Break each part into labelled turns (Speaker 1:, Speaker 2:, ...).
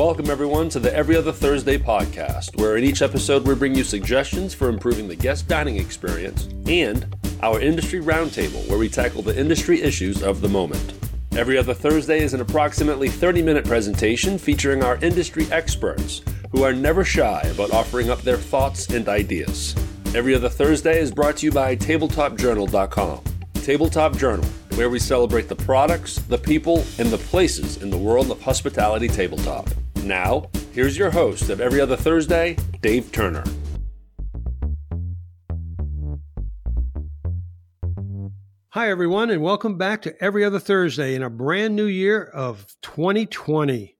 Speaker 1: Welcome, everyone, to the Every Other Thursday podcast, where in each episode we bring you suggestions for improving the guest dining experience and our industry roundtable, where we tackle the industry issues of the moment. Every Other Thursday is an approximately 30 minute presentation featuring our industry experts who are never shy about offering up their thoughts and ideas. Every Other Thursday is brought to you by TabletopJournal.com. Tabletop Journal, where we celebrate the products, the people, and the places in the world of hospitality tabletop. Now, here's your host of Every Other Thursday, Dave Turner.
Speaker 2: Hi, everyone, and welcome back to Every Other Thursday in a brand new year of 2020.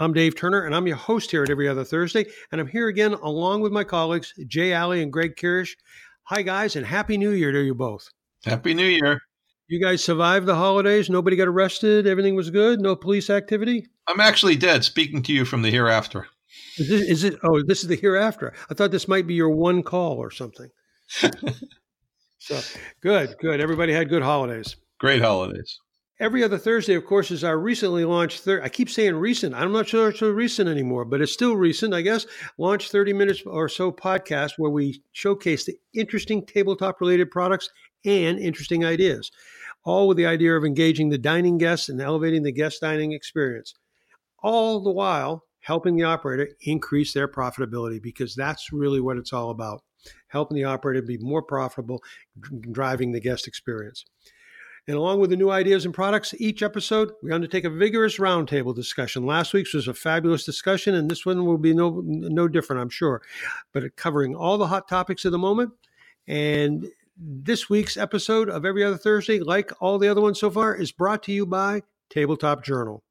Speaker 2: I'm Dave Turner, and I'm your host here at Every Other Thursday, and I'm here again along with my colleagues, Jay Alley and Greg Kirish. Hi, guys, and Happy New Year to you both.
Speaker 3: Happy New Year.
Speaker 2: You guys survived the holidays? Nobody got arrested? Everything was good? No police activity?
Speaker 3: I'm actually dead, speaking to you from the hereafter.
Speaker 2: Is, this, is it? Oh, this is the hereafter. I thought this might be your one call or something. so good, good. Everybody had good holidays.
Speaker 3: Great holidays.
Speaker 2: Every other Thursday, of course, is our recently launched. Thir- I keep saying recent. I'm not sure it's so recent anymore, but it's still recent, I guess. Launched 30 minutes or so podcast where we showcase the interesting tabletop related products and interesting ideas, all with the idea of engaging the dining guests and elevating the guest dining experience, all the while helping the operator increase their profitability because that's really what it's all about helping the operator be more profitable, driving the guest experience. And along with the new ideas and products, each episode we undertake a vigorous roundtable discussion. Last week's was a fabulous discussion, and this one will be no no different, I'm sure. But covering all the hot topics of the moment, and this week's episode of Every Other Thursday, like all the other ones so far, is brought to you by Tabletop Journal.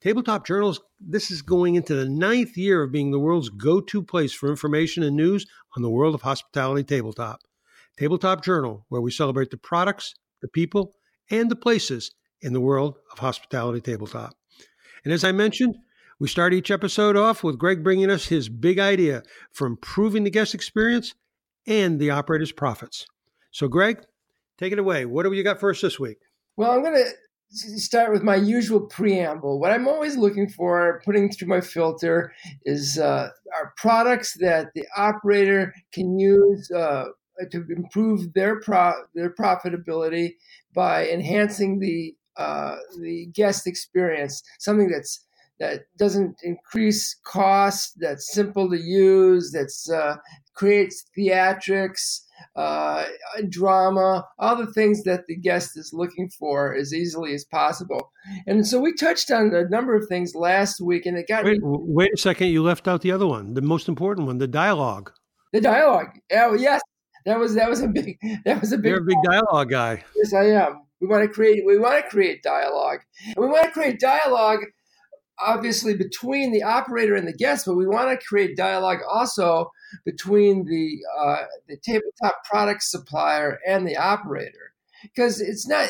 Speaker 2: Tabletop Journals, this is going into the ninth year of being the world's go to place for information and news on the world of hospitality tabletop. Tabletop Journal, where we celebrate the products, the people, and the places in the world of hospitality tabletop. And as I mentioned, we start each episode off with Greg bringing us his big idea for improving the guest experience and the operator's profits. So, Greg, take it away. What do you got first this week?
Speaker 4: Well, I'm going to start with my usual preamble. What I'm always looking for, putting through my filter, is uh, products that the operator can use uh, to improve their pro- their profitability by enhancing the uh, the guest experience. Something that's that doesn't increase cost, that's simple to use, that's uh, creates theatrics uh, drama, all the things that the guest is looking for as easily as possible. And so we touched on a number of things last week, and it got
Speaker 2: wait, me- wait a second. You left out the other one, the most important one, the dialogue.
Speaker 4: The dialogue. Oh yes, that was that was a big that was a big.
Speaker 2: You're a big dialogue guy.
Speaker 4: Yes, I am. We want to create we want to create dialogue, and we want to create dialogue obviously between the operator and the guest, but we want to create dialogue also between the uh, the tabletop product supplier and the operator. Because it's not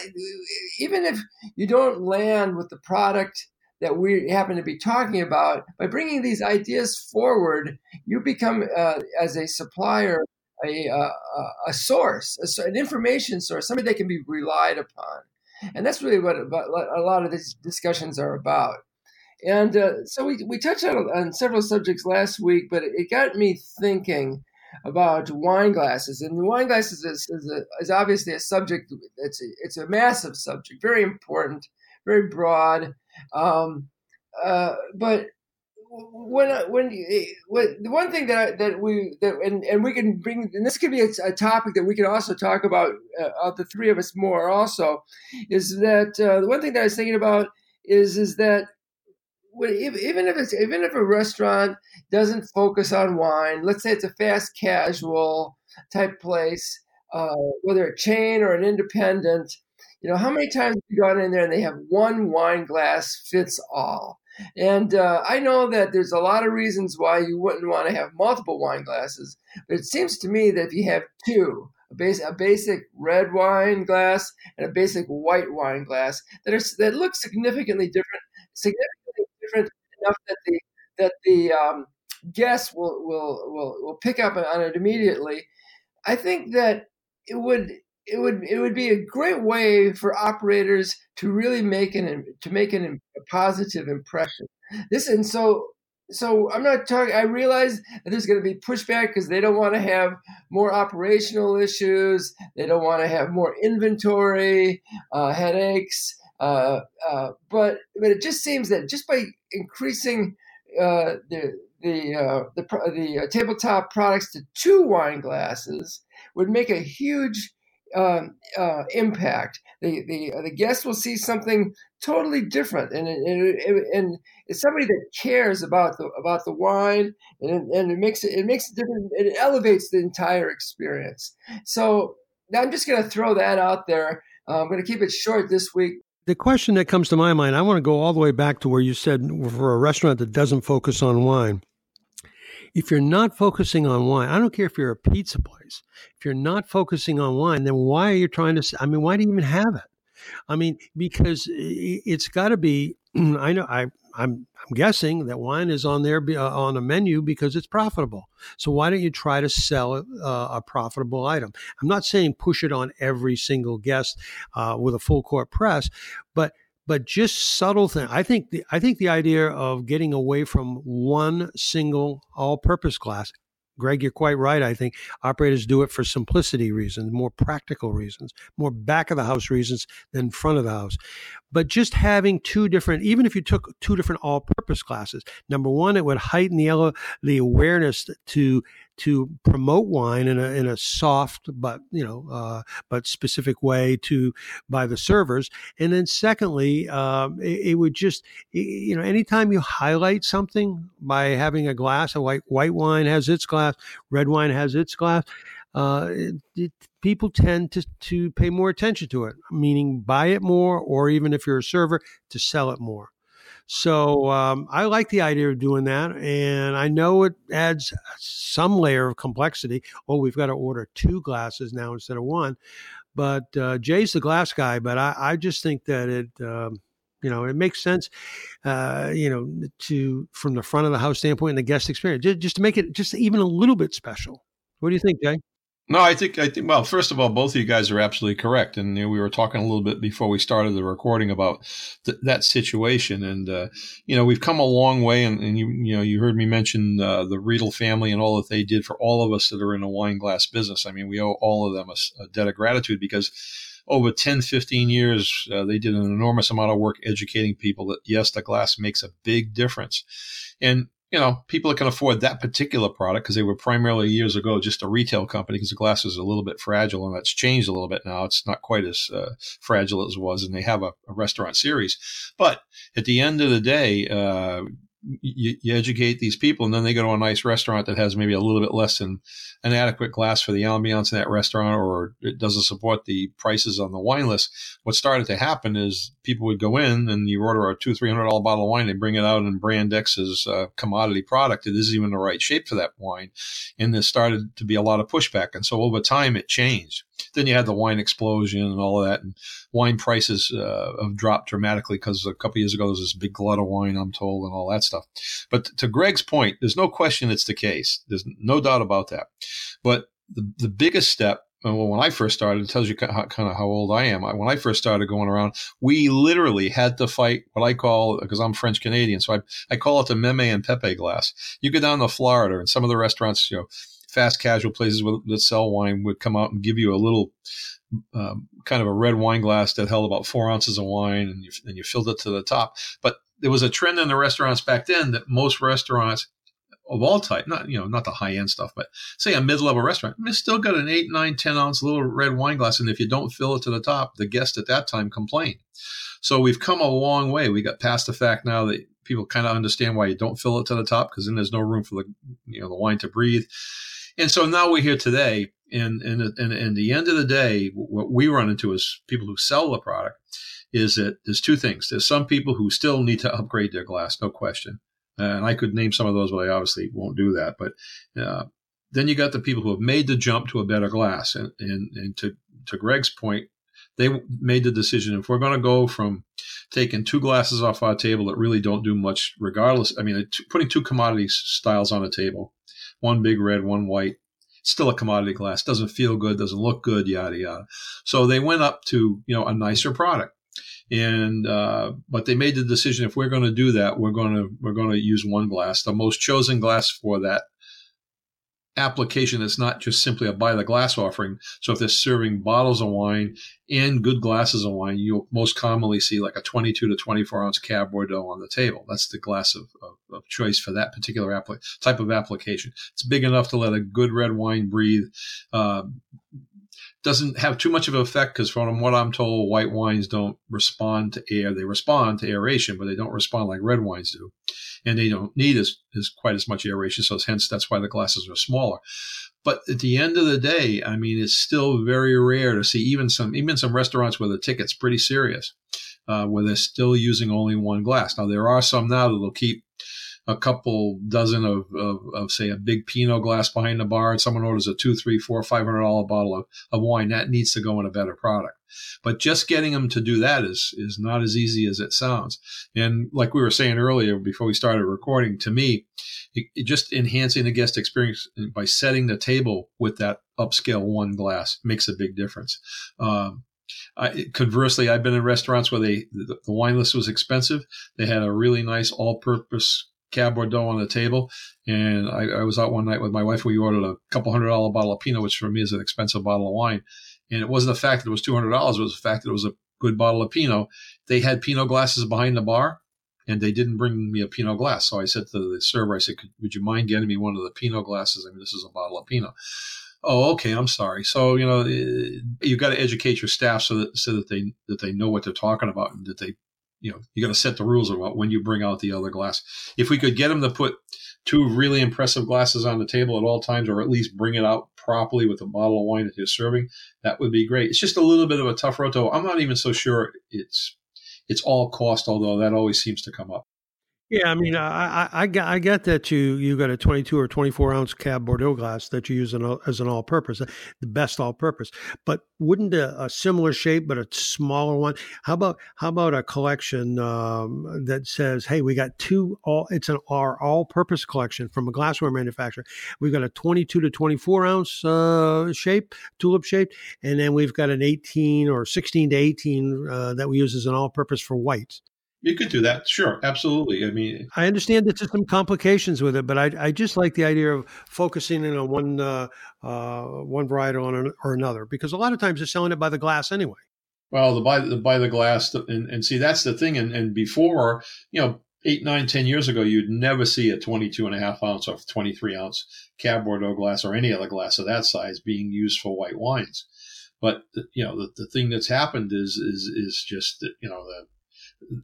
Speaker 4: even if you don't land with the product that we happen to be talking about by bringing these ideas forward you become uh, as a supplier a, uh, a source a, an information source somebody that can be relied upon. And that's really what a lot of these discussions are about and uh, so we, we touched on, on several subjects last week, but it got me thinking about wine glasses. And wine glasses is, is, a, is obviously a subject, it's a, it's a massive subject, very important, very broad. Um, uh, but when when when the one thing that that we that and, and we can bring and this could be a, a topic that we can also talk about uh, the three of us more also is that uh, the one thing that I was thinking about is is that even if it's even if a restaurant doesn't focus on wine, let's say it's a fast casual type place, uh, whether a chain or an independent, you know, how many times have you gone in there and they have one wine glass fits all? And uh, I know that there's a lot of reasons why you wouldn't want to have multiple wine glasses, but it seems to me that if you have two, a, base, a basic red wine glass and a basic white wine glass that are that look significantly different, significantly different enough that the that the um, guests will, will will will pick up on it immediately. I think that it would it would it would be a great way for operators to really make an to make an, a positive impression. This and so so I'm not talking. I realize that there's going to be pushback because they don't want to have more operational issues. They don't want to have more inventory uh, headaches. Uh, uh, but but it just seems that just by increasing uh, the the uh, the, the uh, tabletop products to two wine glasses would make a huge um, impact. The the the guest will see something totally different, and and, and it's somebody that cares about the about the wine, and and it makes it it makes it different. It elevates the entire experience. So I'm just going to throw that out there. Uh, I'm going to keep it short this week.
Speaker 2: The question that comes to my mind, I want to go all the way back to where you said for a restaurant that doesn't focus on wine if you're not focusing on wine, I don't care if you're a pizza place, if you're not focusing on wine, then why are you trying to? I mean, why do you even have it? I mean, because it's got to be. I know. I I'm I'm guessing that wine is on there uh, on a menu because it's profitable. So why don't you try to sell uh, a profitable item? I'm not saying push it on every single guest uh, with a full court press, but but just subtle thing. I think the I think the idea of getting away from one single all-purpose glass. Greg, you're quite right. I think operators do it for simplicity reasons, more practical reasons, more back of the house reasons than front of the house. But just having two different, even if you took two different all-purpose classes, number one, it would heighten the the awareness to to promote wine in a in a soft but you know uh, but specific way to by the servers, and then secondly, uh, it, it, would just you know anytime you highlight something by having a glass, a white white wine has its glass, red wine has its glass. Uh, it, it, people tend to, to pay more attention to it, meaning buy it more, or even if you're a server, to sell it more. So um, I like the idea of doing that, and I know it adds some layer of complexity. Oh, we've got to order two glasses now instead of one. But uh, Jay's the glass guy, but I, I just think that it. Um, you know, it makes sense, uh, you know, to from the front of the house standpoint and the guest experience, just, just to make it just even a little bit special. What do you think, Jay?
Speaker 3: No, I think I think well, first of all, both of you guys are absolutely correct, and you know, we were talking a little bit before we started the recording about th- that situation, and uh, you know we've come a long way, and, and, you you know you heard me mention uh, the Riedel family and all that they did for all of us that are in a wine glass business. I mean, we owe all of them a, a debt of gratitude because over 10, 15 years, uh, they did an enormous amount of work educating people that yes, the glass makes a big difference, and you know, people that can afford that particular product because they were primarily years ago just a retail company because the glass is a little bit fragile and that's changed a little bit now. It's not quite as uh, fragile as it was, and they have a, a, restaurant series. But at the end of the day, uh, you, you, educate these people, and then they go to a nice restaurant that has maybe a little bit less than an adequate glass for the ambiance in that restaurant, or it doesn't support the prices on the wine list. What started to happen is people would go in and you order a two, three hundred dollar bottle of wine, they bring it out in brand x X's uh, commodity product. It isn't even the right shape for that wine, and there started to be a lot of pushback. And so over time, it changed. Then you had the wine explosion and all of that, and wine prices uh, have dropped dramatically because a couple years ago there was this big glut of wine, I'm told, and all that stuff. But to Greg's point, there's no question it's the case. There's no doubt about that. But the, the biggest step well, when I first started, it tells you kind of how old I am. When I first started going around, we literally had to fight what I call, because I'm French Canadian, so I, I call it the Meme and Pepe glass. You go down to Florida and some of the restaurants, you know, fast casual places that sell wine would come out and give you a little um, kind of a red wine glass that held about four ounces of wine and you, and you filled it to the top. But there was a trend in the restaurants back then that most restaurants of all type, not you know, not the high end stuff, but say a mid level restaurant, it's still got an eight, nine, 10 ounce little red wine glass. And if you don't fill it to the top, the guest at that time complained. So we've come a long way. We got past the fact now that people kind of understand why you don't fill it to the top because then there's no room for the you know the wine to breathe. And so now we're here today. And, and, and, and the end of the day, what we run into is people who sell the product is that there's two things. There's some people who still need to upgrade their glass, no question. and I could name some of those, but I obviously won't do that. But uh, then you got the people who have made the jump to a better glass. And, and, and to, to Greg's point, they made the decision if we're going to go from taking two glasses off our table that really don't do much, regardless. I mean, putting two commodity styles on a table one big red, one white. Still a commodity glass. Doesn't feel good, doesn't look good, yada, yada. So they went up to, you know, a nicer product. and uh, but they made the decision if we're going to do that, we're going to we're going to use one glass, the most chosen glass for that application that's not just simply a buy the glass offering. So if they're serving bottles of wine and good glasses of wine, you'll most commonly see like a 22 to 24 ounce Cab Bordeaux on the table. That's the glass of, of, of choice for that particular type of application. It's big enough to let a good red wine breathe. Uh, doesn't have too much of an effect because from what I'm told, white wines don't respond to air. They respond to aeration, but they don't respond like red wines do and they don't need as, as quite as much aeration. So hence that's why the glasses are smaller. But at the end of the day, I mean, it's still very rare to see even some even some restaurants where the ticket's pretty serious, uh, where they're still using only one glass. Now there are some now that'll keep a couple dozen of, of, of, say a big Pinot glass behind the bar and someone orders a two, three, four, five hundred dollar bottle of, of wine, that needs to go in a better product. But just getting them to do that is is not as easy as it sounds. And like we were saying earlier before we started recording, to me, it, it just enhancing the guest experience by setting the table with that upscale one glass makes a big difference. Um, I, conversely, I've been in restaurants where they the, the wine list was expensive. They had a really nice all-purpose Cab Bordeaux on the table. And I, I, was out one night with my wife. We ordered a couple hundred dollar bottle of Pinot, which for me is an expensive bottle of wine. And it wasn't the fact that it was two hundred dollars; it was the fact that it was a good bottle of Pinot. They had Pinot glasses behind the bar, and they didn't bring me a Pinot glass. So I said to the server, "I said, would you mind getting me one of the Pinot glasses? I mean, this is a bottle of Pinot." Oh, okay. I'm sorry. So you know, eh, you've got to educate your staff so that so that they that they know what they're talking about and that they you know, you got to set the rules about when you bring out the other glass. If we could get them to put two really impressive glasses on the table at all times, or at least bring it out properly with a bottle of wine that you're serving, that would be great. It's just a little bit of a tough road to. I'm not even so sure it's it's all cost, although that always seems to come up.
Speaker 2: Yeah, I mean, I, I, I, get, that you you got a 22 or 24 ounce Cab Bordeaux glass that you use as an all purpose, the best all purpose. But wouldn't a, a, similar shape but a smaller one? How about how about a collection um, that says, hey, we got two all it's an our all purpose collection from a glassware manufacturer. We've got a 22 to 24 ounce uh, shape, tulip shape, and then we've got an 18 or 16 to 18 uh, that we use as an all purpose for whites.
Speaker 3: You could do that, sure, absolutely. I mean,
Speaker 2: I understand that there's some complications with it, but I, I just like the idea of focusing in on one uh, uh, one varietal or another because a lot of times they're selling it by the glass anyway.
Speaker 3: Well, the by the buy the glass, and, and see that's the thing. And, and before, you know, eight, nine, ten years ago, you'd never see a 22 and a half ounce or 23 ounce Cab Bordeaux glass or any other glass of that size being used for white wines. But you know, the, the thing that's happened is is is just you know the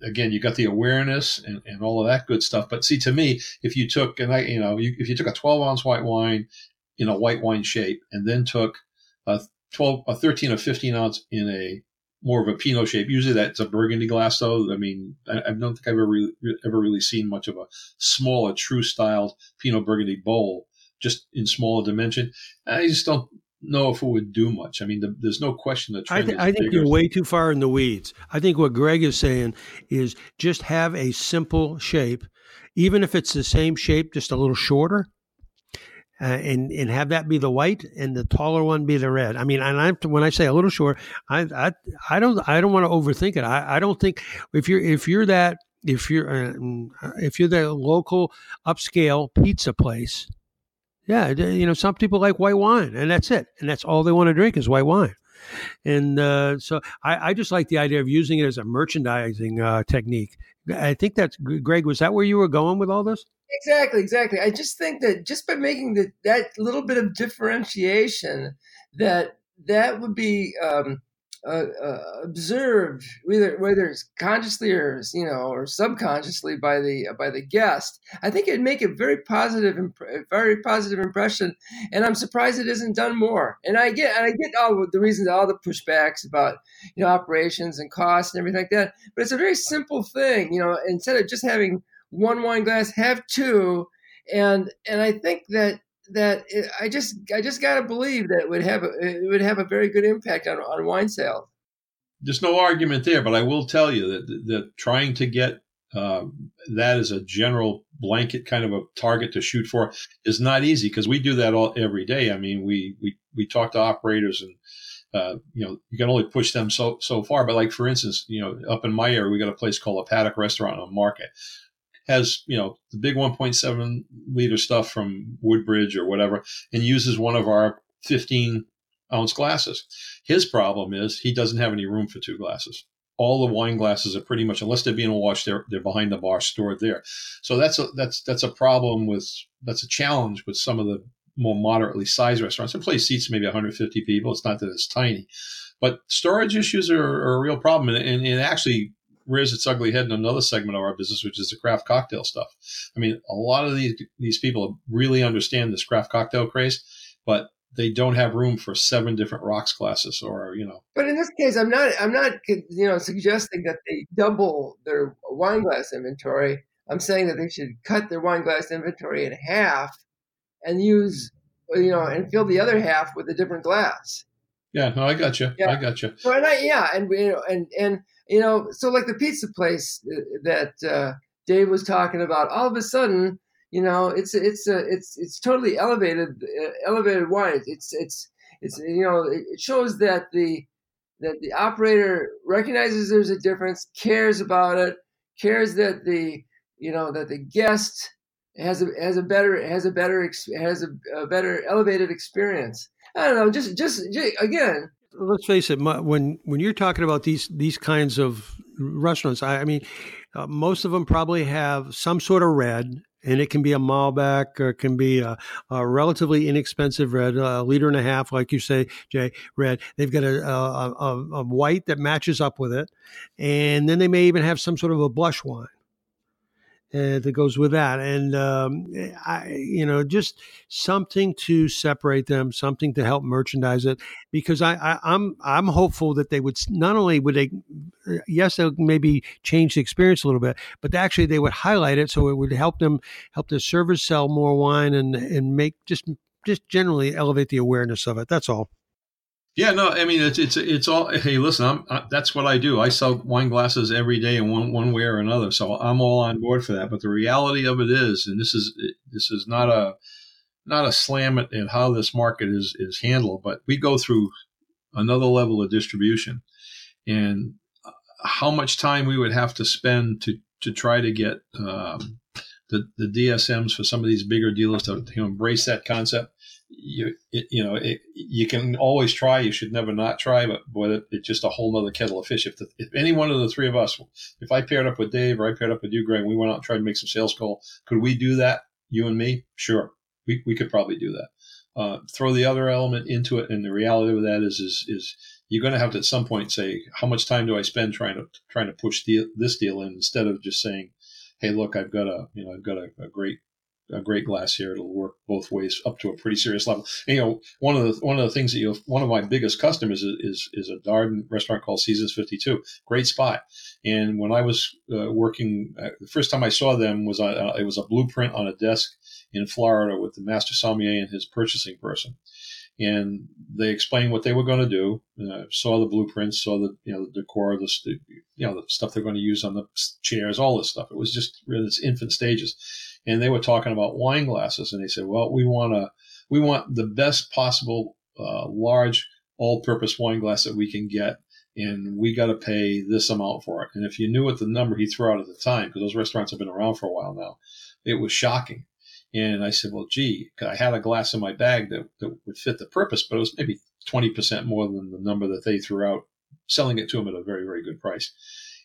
Speaker 3: again, you got the awareness and, and all of that good stuff. But see, to me, if you took, and I, you know, you, if you took a 12 ounce white wine in a white wine shape and then took a 12, a 13 or 15 ounce in a more of a Pinot shape, usually that's a Burgundy glass though. I mean, I, I don't think I've ever really, ever really seen much of a smaller, true styled Pinot Burgundy bowl just in smaller dimension. I just don't know if it would do much. I mean, the, there's no question that
Speaker 2: I, th- I think you're way too far in the weeds. I think what Greg is saying is just have a simple shape, even if it's the same shape, just a little shorter. Uh, and and have that be the white and the taller one be the red. I mean, and I when I say a little short, I I, I don't I don't want to overthink it. I, I don't think if you're if you're that if you're uh, if you're the local upscale pizza place, yeah, you know, some people like white wine, and that's it, and that's all they want to drink is white wine. And uh, so I, I, just like the idea of using it as a merchandising uh, technique. I think that's Greg. Was that where you were going with all this?
Speaker 4: Exactly, exactly. I just think that just by making the, that little bit of differentiation, that that would be um, uh, uh, observed, whether whether it's consciously or you know or subconsciously by the by the guest, I think it'd make a very positive, very positive impression. And I'm surprised it isn't done more. And I get and I get all the reasons, all the pushbacks about you know operations and costs and everything like that. But it's a very simple thing, you know. Instead of just having one wine glass, have two. And and I think that that it, I just I just got to believe that it would have a, it would have a very good impact on, on wine sales.
Speaker 3: There's no argument there, but I will tell you that that trying to get uh, that as a general blanket kind of a target to shoot for is not easy because we do that all every day. I mean, we we we talk to operators and uh, you know, you can only push them so so far. But like for instance, you know, up in my area, we got a place called a Paddock Restaurant on Market. Has you know the big 1.7 liter stuff from Woodbridge or whatever, and uses one of our 15 ounce glasses. His problem is he doesn't have any room for two glasses. All the wine glasses are pretty much, unless they're being washed, they're they're behind the bar stored there. So that's a that's that's a problem with that's a challenge with some of the more moderately sized restaurants. A place seats maybe 150 people. It's not that it's tiny, but storage issues are, are a real problem, and, and it actually rears its ugly head in another segment of our business, which is the craft cocktail stuff. I mean, a lot of these these people really understand this craft cocktail craze, but they don't have room for seven different rocks classes or you know.
Speaker 4: But in this case i'm not i'm not you know suggesting that they double their wine glass inventory. I'm saying that they should cut their wine glass inventory in half and use you know and fill the other half with a different glass
Speaker 3: yeah no i got you yeah. i got you
Speaker 4: and I, yeah and you know and and you know so like the pizza place that uh, dave was talking about all of a sudden you know it's it's a, it's it's totally elevated uh, elevated wine it's it's it's you know it shows that the that the operator recognizes there's a difference cares about it cares that the you know that the guest has a has a better has a better has a, a better elevated experience. I don't know, just just, just again.
Speaker 2: Let's face it. When when you're talking about these these kinds of restaurants, I, I mean, uh, most of them probably have some sort of red, and it can be a Malbec or it can be a, a relatively inexpensive red, a liter and a half, like you say, Jay, red. They've got a, a, a, white that matches up with it, and then they may even have some sort of a blush wine uh, that goes with that. And, um, I, you know, just something to separate them, something to help merchandise it, because I, I, I'm, I'm hopeful that they would not only would they, uh, yes, they'll maybe change the experience a little bit, but actually they would highlight it so it would help them, help the servers sell more wine and, and make just, just generally elevate the awareness of it. That's all.
Speaker 3: Yeah, no, I mean it's it's it's all. Hey, listen, I'm I, that's what I do. I sell wine glasses every day in one one way or another, so I'm all on board for that. But the reality of it is, and this is this is not a not a slam at, at how this market is is handled, but we go through another level of distribution, and how much time we would have to spend to to try to get um, the the DSMs for some of these bigger dealers to, to embrace that concept you it, you know it, you can always try. You should never not try. But boy, it's just a whole nother kettle of fish. If the, if any one of the three of us, if I paired up with Dave or I paired up with you, Greg, we went out and tried to make some sales call. Could we do that? You and me? Sure, we we could probably do that. Uh, throw the other element into it, and the reality of that is is is you're going to have to at some point say how much time do I spend trying to trying to push this deal in instead of just saying, hey, look, I've got a you know I've got a, a great a great glass here. It'll work both ways up to a pretty serious level. And, you know, one of the one of the things that you one of my biggest customers is is, is a Darden restaurant called Seasons Fifty Two. Great spot. And when I was uh, working, uh, the first time I saw them was uh, it was a blueprint on a desk in Florida with the master sommelier and his purchasing person. And they explained what they were going to do. Uh, saw the blueprints, saw the you know the decor, the you know the stuff they're going to use on the chairs, all this stuff. It was just in its infant stages and they were talking about wine glasses, and they said, "Well, we want to we want the best possible uh, large all-purpose wine glass that we can get." And we got to pay this amount for it. And if you knew what the number he threw out at the time, because those restaurants have been around for a while now, it was shocking. And I said, well, gee, I had a glass in my bag that, that would fit the purpose, but it was maybe 20% more than the number that they threw out, selling it to him at a very, very good price.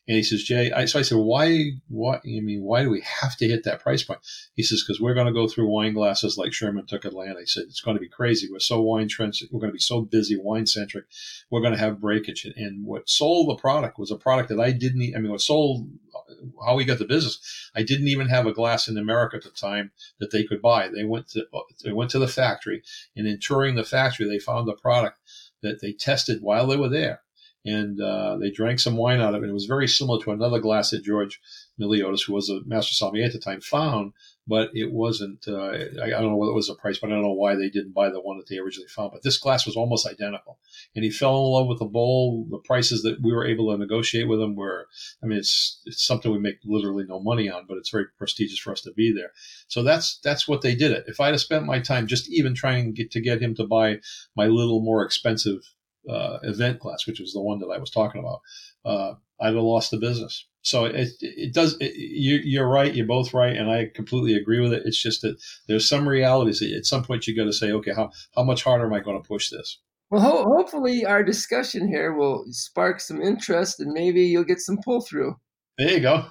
Speaker 3: And he says, Jay, I, so I said, why, why, I mean, why do we have to hit that price point? He says, because we're going to go through wine glasses like Sherman took Atlanta. He said, it's going to be crazy. We're so wine centric. We're going to be so busy, wine centric. We're going to have breakage. And what sold the product was a product that I didn't, I mean, what sold, uh, how we got the business, I didn't even have a glass in America at the time that they could buy. They went to, uh, they went to the factory and in touring the factory, they found the product that they tested while they were there and uh, they drank some wine out of it. It was very similar to another glass that George Miliotis, who was a master sommelier at the time, found, but it wasn't. Uh, I, I, don't know what it was the price, but I don't know why they didn't buy the one that they originally found. But this glass was almost identical, and he fell in love with the bowl. The prices that we were able to negotiate with him were, I mean, it's it's something we make literally no money on, but it's very prestigious for us to be there. So that's that's what they did it. If I'd have spent my time just even trying get, to get him to buy my little more expensive uh, event class, which was the one that I was talking about, uh, I'd have lost the business. So it it does. It, you, you're right. You're both right, and I completely agree with it. It's just that there's some realities. That at some point, you got to say, okay, how how much harder am I going to push this?
Speaker 4: Well, ho- hopefully, our discussion here will spark some interest, and maybe you'll get some pull through.
Speaker 3: There you go.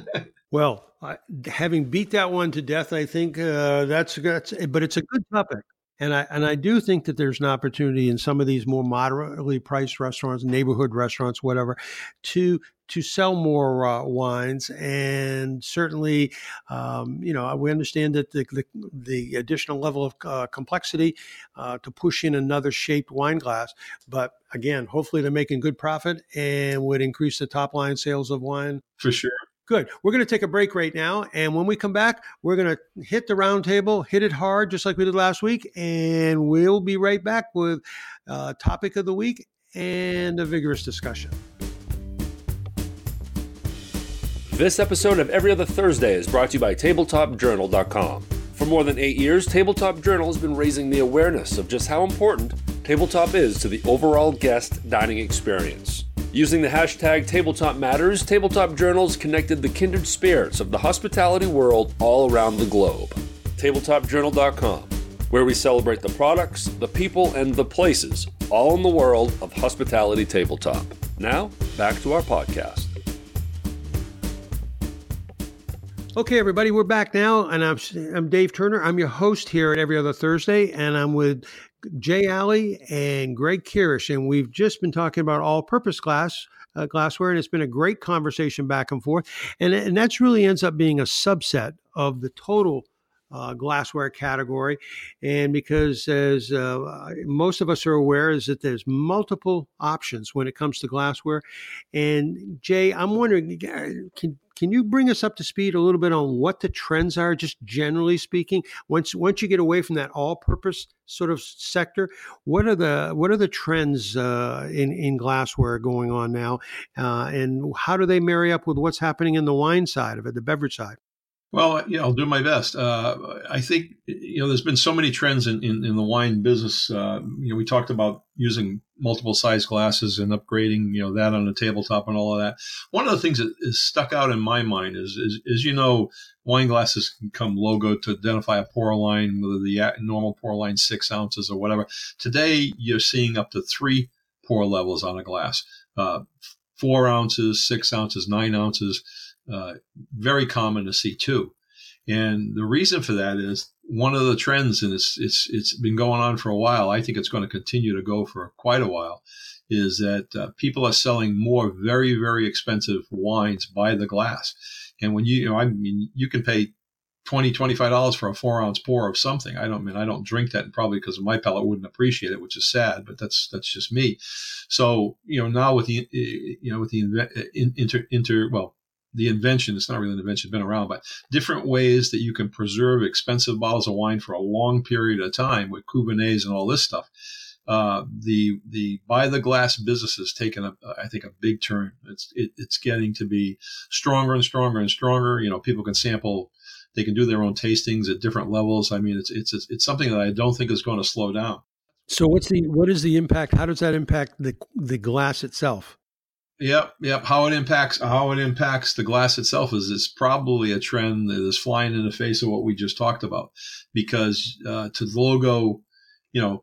Speaker 2: well, I, having beat that one to death, I think uh, that's that's. But it's a good topic. And I and I do think that there's an opportunity in some of these more moderately priced restaurants, neighborhood restaurants, whatever, to to sell more uh, wines. And certainly, um, you know, we understand that the the, the additional level of uh, complexity uh, to push in another shaped wine glass. But again, hopefully, they're making good profit and would increase the top line sales of wine
Speaker 3: for sure.
Speaker 2: Good. We're going to take a break right now. And when we come back, we're going to hit the roundtable, hit it hard, just like we did last week. And we'll be right back with uh, topic of the week and a vigorous discussion.
Speaker 1: This episode of Every Other Thursday is brought to you by TabletopJournal.com. For more than eight years, Tabletop Journal has been raising the awareness of just how important tabletop is to the overall guest dining experience. Using the hashtag Tabletop Matters, Tabletop Journals connected the kindred spirits of the hospitality world all around the globe. TabletopJournal.com, where we celebrate the products, the people, and the places all in the world of hospitality tabletop. Now, back to our podcast.
Speaker 2: Okay, everybody, we're back now, and I'm, I'm Dave Turner. I'm your host here at every other Thursday, and I'm with Jay Alley and Greg Kirish, and we've just been talking about all-purpose glass. Uh, glassware, and it's been a great conversation back and forth, and and that's really ends up being a subset of the total uh, glassware category. And because, as uh, most of us are aware, is that there's multiple options when it comes to glassware. And Jay, I'm wondering, can can you bring us up to speed a little bit on what the trends are, just generally speaking? Once once you get away from that all-purpose sort of sector, what are the what are the trends uh, in in glassware going on now, uh, and how do they marry up with what's happening in the wine side of it, the beverage side?
Speaker 3: Well, yeah, I'll do my best. Uh, I think you know there's been so many trends in, in, in the wine business. Uh, you know, we talked about using multiple size glasses and upgrading you know that on the tabletop and all of that. One of the things that is stuck out in my mind is, is, is you know, wine glasses can come logo to identify a pour line, whether the normal pour line six ounces or whatever. Today, you're seeing up to three pour levels on a glass, uh, four ounces, six ounces, nine ounces uh, very common to see too. And the reason for that is one of the trends, and it's it's it's been going on for a while. I think it's going to continue to go for quite a while. Is that uh, people are selling more very very expensive wines by the glass, and when you you know I mean you can pay 20 25 dollars for a four ounce pour of something i don't I mean i don't drink that and probably because my palate wouldn't appreciate it which is sad but that's that's just me so you know now with the you know with the inter, inter well the invention, it's not really an invention, it's been around, but different ways that you can preserve expensive bottles of wine for a long period of time with Cuvées and all this stuff. Uh, the the by the glass business has taken a I think a big turn. It's it, it's getting to be stronger and stronger and stronger. You know, people can sample, they can do their own tastings at different levels. I mean, it's it's it's something that I don't think is going to slow down.
Speaker 2: So what's the what is the impact? How does that impact the the glass itself?
Speaker 3: Yep, yep. How it impacts how it impacts the glass itself is it's probably a trend that is flying in the face of what we just talked about, because uh, to the logo, you know,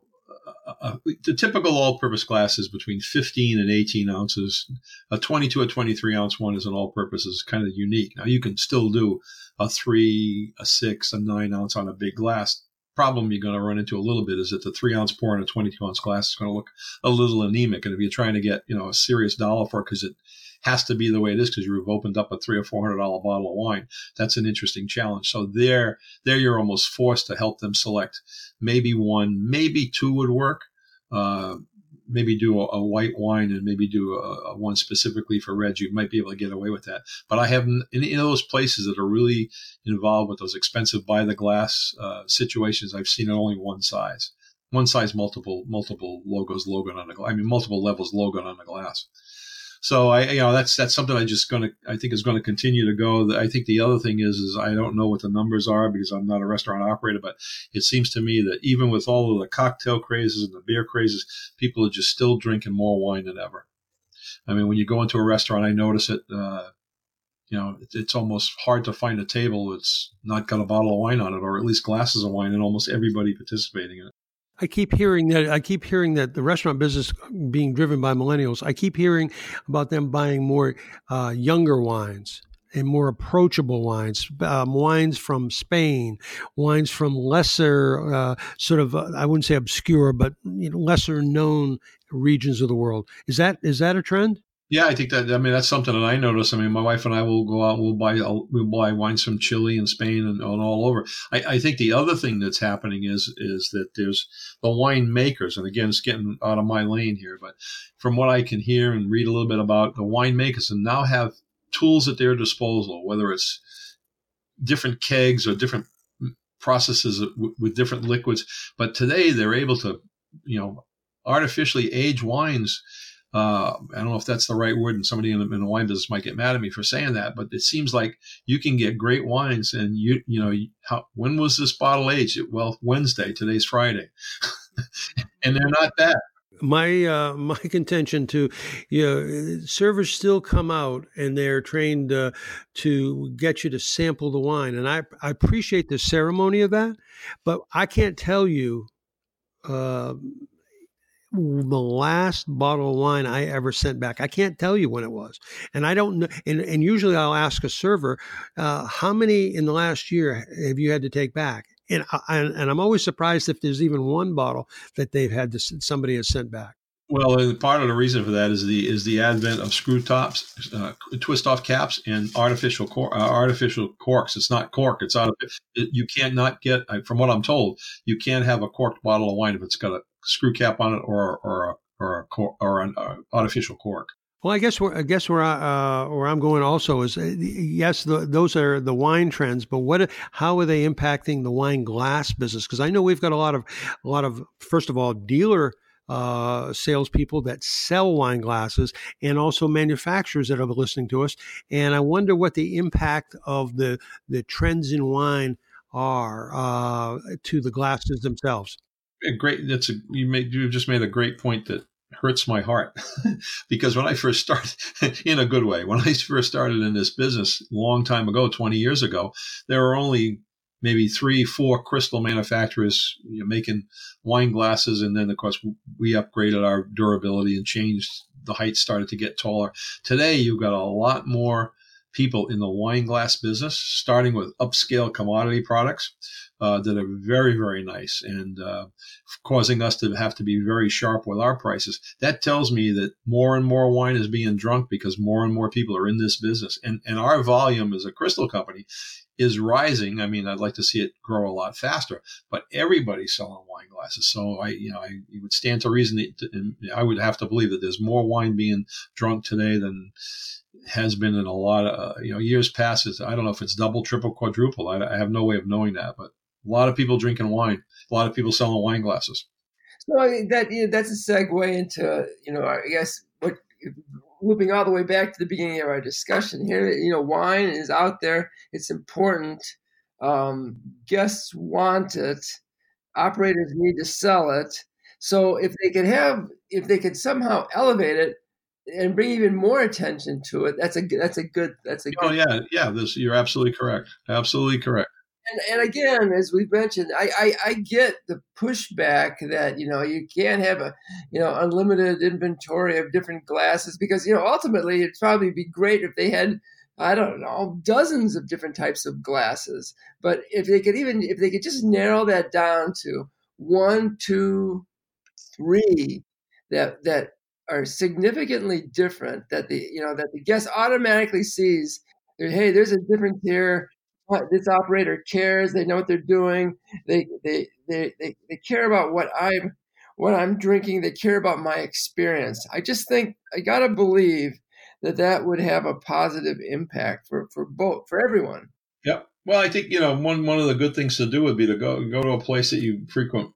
Speaker 3: uh, the typical all-purpose glass is between 15 and 18 ounces. A 22 or 23 ounce one is an all-purpose is kind of unique. Now you can still do a three, a six, a nine ounce on a big glass problem you're going to run into a little bit is that the three ounce pour in a 22 ounce glass is going to look a little anemic. And if you're trying to get, you know, a serious dollar for it because it has to be the way it is because you've opened up a three or four hundred dollar bottle of wine, that's an interesting challenge. So there, there you're almost forced to help them select maybe one, maybe two would work. Uh, maybe do a, a, white wine and maybe do a, a, one specifically for red, you might be able to get away with that. But I have in, in those places that are really involved with those expensive by the glass uh, situations, I've seen only one size, one size, multiple multiple logos logoed on the glass. I mean, multiple levels logoed on the glass. So I, you know, that's that's something I just going to, I think is going to continue to go. I think the other thing is, is I don't know what the numbers are because I'm not a restaurant operator, but it seems to me that even with all of the cocktail crazes and the beer crazes, people are just still drinking more wine than ever. I mean, when you go into a restaurant, I notice it. Uh, you know, it's almost hard to find a table that's not got a bottle of wine on it, or at least glasses of wine, and almost everybody participating in it.
Speaker 2: I keep hearing that I keep hearing that the restaurant business being driven by millennials. I keep hearing about them buying more uh, younger wines and more approachable wines, um, wines from Spain, wines from lesser uh, sort of uh, I wouldn't say obscure, but you know, lesser known regions of the world. Is that is that a trend?
Speaker 3: Yeah, I think that. I mean, that's something that I notice. I mean, my wife and I will go out. We'll buy we'll buy wines from Chile and Spain and, and all over. I, I, think the other thing that's happening is is that there's the wine makers, and again, it's getting out of my lane here. But from what I can hear and read a little bit about the winemakers, and now have tools at their disposal, whether it's different kegs or different processes with different liquids. But today, they're able to, you know, artificially age wines uh, I don't know if that's the right word, and somebody in the, in the, wine business might get mad at me for saying that, but it seems like you can get great wines, and you you know how, when was this bottle aged? Well, Wednesday. Today's Friday, and they're not bad.
Speaker 2: My uh, my contention to you know, servers still come out and they're trained uh, to get you to sample the wine, and I I appreciate the ceremony of that, but I can't tell you. The last bottle of wine I ever sent back. I can't tell you when it was, and I don't know. And, and usually I'll ask a server, uh, "How many in the last year have you had to take back?" And, I, and I'm always surprised if there's even one bottle that they've had to somebody has sent back.
Speaker 3: Well, part of the reason for that is the is the advent of screw tops, uh, twist off caps, and artificial cor- uh, artificial corks. It's not cork; it's out it, you can't not get. From what I'm told, you can't have a corked bottle of wine if it's got a screw cap on it or or a, or a cor- or an uh, artificial cork.
Speaker 2: Well, I guess where I guess where I, uh, where I'm going also is uh, yes, the, those are the wine trends, but what how are they impacting the wine glass business? Because I know we've got a lot of a lot of first of all dealer uh, salespeople that sell wine glasses and also manufacturers that are listening to us. And I wonder what the impact of the the trends in wine are uh, to the glasses themselves.
Speaker 3: A great. That's a you made you just made a great point that hurts my heart because when I first started, in a good way, when I first started in this business long time ago, 20 years ago, there were only maybe three, four crystal manufacturers you know, making wine glasses. And then, of course, we upgraded our durability and changed. The height started to get taller. Today, you've got a lot more people in the wine glass business, starting with upscale commodity products uh, that are very, very nice and uh, causing us to have to be very sharp with our prices. That tells me that more and more wine is being drunk because more and more people are in this business. And, and our volume as a crystal company is rising. I mean, I'd like to see it grow a lot faster, but everybody's selling wine glasses. So I, you know, I would stand to reason that I would have to believe that there's more wine being drunk today than has been in a lot of, uh, you know, years past. I don't know if it's double, triple, quadruple. I, I have no way of knowing that, but a lot of people drinking wine, a lot of people selling wine glasses.
Speaker 4: So that you know, that's a segue into, you know, I guess what looping all the way back to the beginning of our discussion here, you know, wine is out there. It's important. Um, guests want it. Operators need to sell it. So if they could have, if they could somehow elevate it and bring even more attention to it, that's a that's a good that's a good
Speaker 3: oh
Speaker 4: good
Speaker 3: yeah yeah this you're absolutely correct absolutely correct
Speaker 4: and, and again, as we've mentioned, I, I, I get the pushback that you know you can't have a you know unlimited inventory of different glasses because you know ultimately it'd probably be great if they had I don't know dozens of different types of glasses. But if they could even if they could just narrow that down to one, two, three that that are significantly different that the you know that the guest automatically sees hey there's a difference here this operator cares. They know what they're doing. They they they they, they care about what I'm what I'm drinking. They care about my experience. I just think I gotta believe that that would have a positive impact for for both for everyone.
Speaker 3: Yeah. Well, I think you know one one of the good things to do would be to go go to a place that you frequent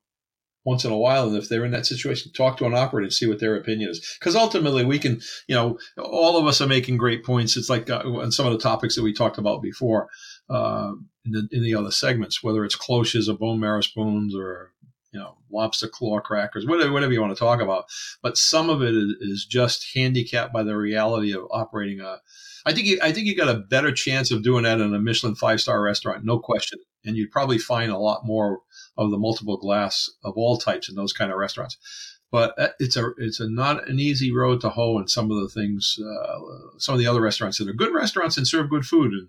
Speaker 3: once in a while. And if they're in that situation, talk to an operator and see what their opinion is. Because ultimately, we can, you know, all of us are making great points. It's like uh, on some of the topics that we talked about before uh, in, the, in the other segments, whether it's cloches or bone marrow spoons or you know lobster claw crackers, whatever, whatever you want to talk about. But some of it is just handicapped by the reality of operating a. I think you, I think you got a better chance of doing that in a Michelin five star restaurant, no question. And you'd probably find a lot more of the multiple glass of all types in those kind of restaurants. But uh, it's a it's a not an easy road to hoe in some of the things, uh, some of the other restaurants that are good restaurants and serve good food. And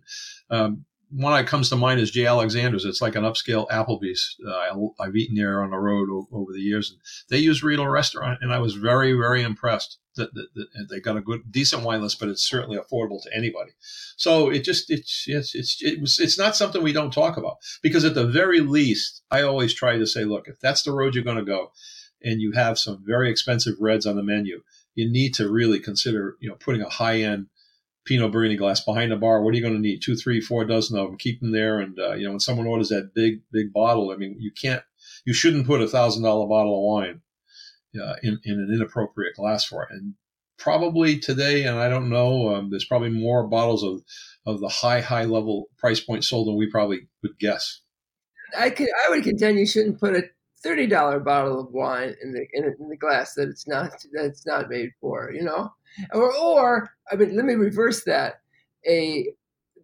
Speaker 3: um, one that comes to mind is J. Alexander's. It's like an upscale Applebee's. Uh, I, have eaten there on the road o- over the years. And they use Riedel Restaurant, and I was very, very impressed that, that, that, they got a good, decent wine list, but it's certainly affordable to anybody. So it just, it's, it's, it's, it was, it's not something we don't talk about because at the very least, I always try to say, look, if that's the road you're going to go, and you have some very expensive reds on the menu, you need to really consider, you know, putting a high end Pinot Burgundy glass behind the bar. What are you going to need? Two, three, four dozen of them. Keep them there. And uh, you know, when someone orders that big, big bottle, I mean, you can't, you shouldn't put a thousand dollar bottle of wine uh, in in an inappropriate glass for it. And probably today, and I don't know, um, there's probably more bottles of of the high, high level price point sold than we probably would guess.
Speaker 4: I could, I would contend you shouldn't put a thirty dollar bottle of wine in the in, in, the glass that it's not that it's not made for. You know, or, or I mean, let me reverse that. A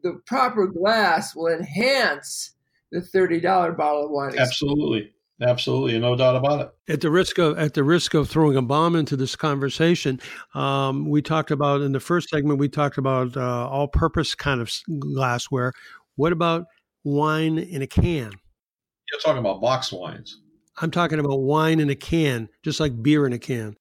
Speaker 4: the proper glass will enhance the thirty dollar bottle of wine.
Speaker 3: Absolutely. Absolutely, no doubt about it.
Speaker 2: At the risk of at the risk of throwing a bomb into this conversation, um, we talked about in the first segment. We talked about uh, all-purpose kind of glassware. What about wine in a can?
Speaker 3: You're talking about box wines.
Speaker 2: I'm talking about wine in a can, just like beer in a can.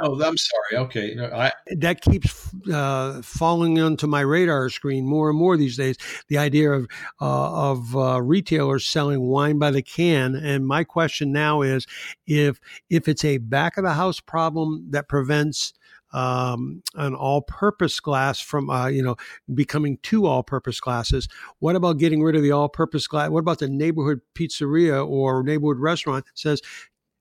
Speaker 3: Oh, I'm sorry. Okay, no, I,
Speaker 2: that keeps uh, falling onto my radar screen more and more these days. The idea of uh, of uh, retailers selling wine by the can, and my question now is, if if it's a back of the house problem that prevents um, an all-purpose glass from uh, you know becoming two all-purpose glasses. What about getting rid of the all-purpose glass? What about the neighborhood pizzeria or neighborhood restaurant says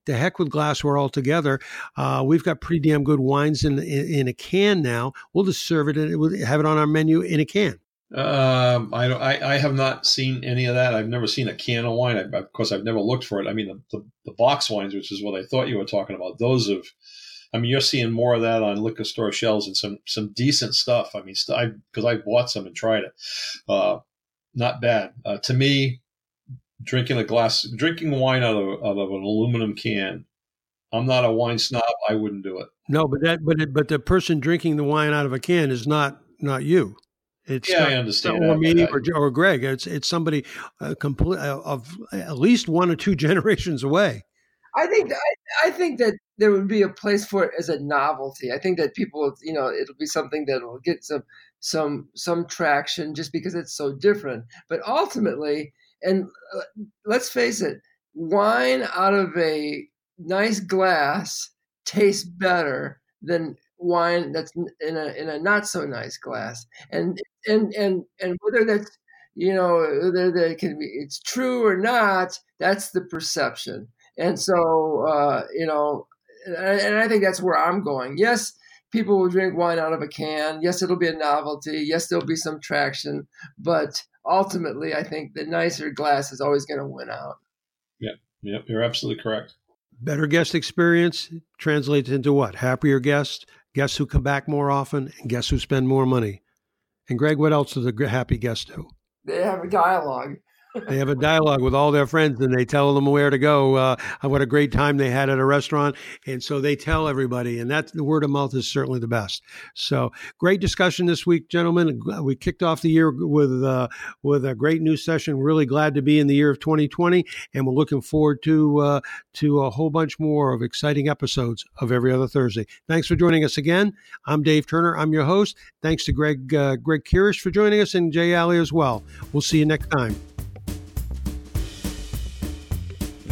Speaker 2: the heck with glassware altogether. Uh, we've got pretty damn good wines in, in, in a can now. We'll just serve it and have it on our menu in a can.
Speaker 3: Um, I, I, I have not seen any of that. I've never seen a can of wine. I, of course, I've never looked for it. I mean, the, the, the box wines, which is what I thought you were talking about, those have. I mean, you're seeing more of that on liquor store shelves and some some decent stuff. I mean, because I, I bought some and tried it. Uh, not bad. Uh, to me, drinking a glass, drinking wine out of, out of an aluminum can. I'm not a wine snob. I wouldn't do it.
Speaker 2: No, but that, but it, but the person drinking the wine out of a can is not not you.
Speaker 3: It's yeah, not, I understand.
Speaker 2: Or me or, or Greg. It's it's somebody uh, complete uh, of at least one or two generations away.
Speaker 4: I think I, I think that there would be a place for it as a novelty. I think that people, you know, it'll be something that will get some some some traction just because it's so different. But ultimately, and uh, let's face it, wine out of a nice glass tastes better than wine that's in a in a not so nice glass. And and and and whether that's you know whether that can be it's true or not, that's the perception. And so uh, you know, and, and I think that's where I'm going. Yes, people will drink wine out of a can. Yes, it'll be a novelty. Yes, there'll be some traction, but ultimately, I think the nicer glass is always going to win out.
Speaker 3: Yeah, yeah, you're absolutely correct.
Speaker 2: Better guest experience translates into what? Happier guests, guests who come back more often, and guests who spend more money. And Greg, what else do the happy guests do?
Speaker 4: They have a dialogue
Speaker 2: they have a dialogue with all their friends and they tell them where to go, uh, what a great time they had at a restaurant. And so they tell everybody, and that the word of mouth is certainly the best. So great discussion this week, gentlemen. We kicked off the year with, uh, with a great new session. Really glad to be in the year of 2020. And we're looking forward to, uh, to a whole bunch more of exciting episodes of every other Thursday. Thanks for joining us again. I'm Dave Turner. I'm your host. Thanks to Greg, uh, Greg Kirish for joining us and Jay Alley as well. We'll see you next time.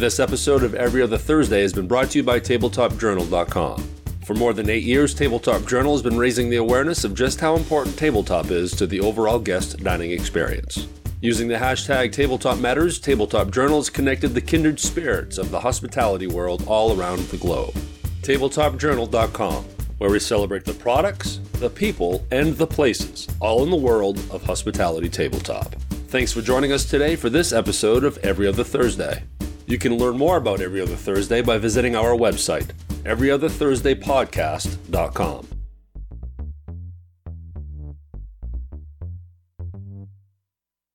Speaker 1: This episode of Every Other Thursday has been brought to you by TabletopJournal.com. For more than eight years, Tabletop Journal has been raising the awareness of just how important tabletop is to the overall guest dining experience. Using the hashtag Tabletop Matters, Tabletop Journal has connected the kindred spirits of the hospitality world all around the globe. TabletopJournal.com, where we celebrate the products, the people, and the places, all in the world of hospitality tabletop. Thanks for joining us today for this episode of Every Other Thursday. You can learn more about Every Other Thursday by visiting our website, everyotherthursdaypodcast.com.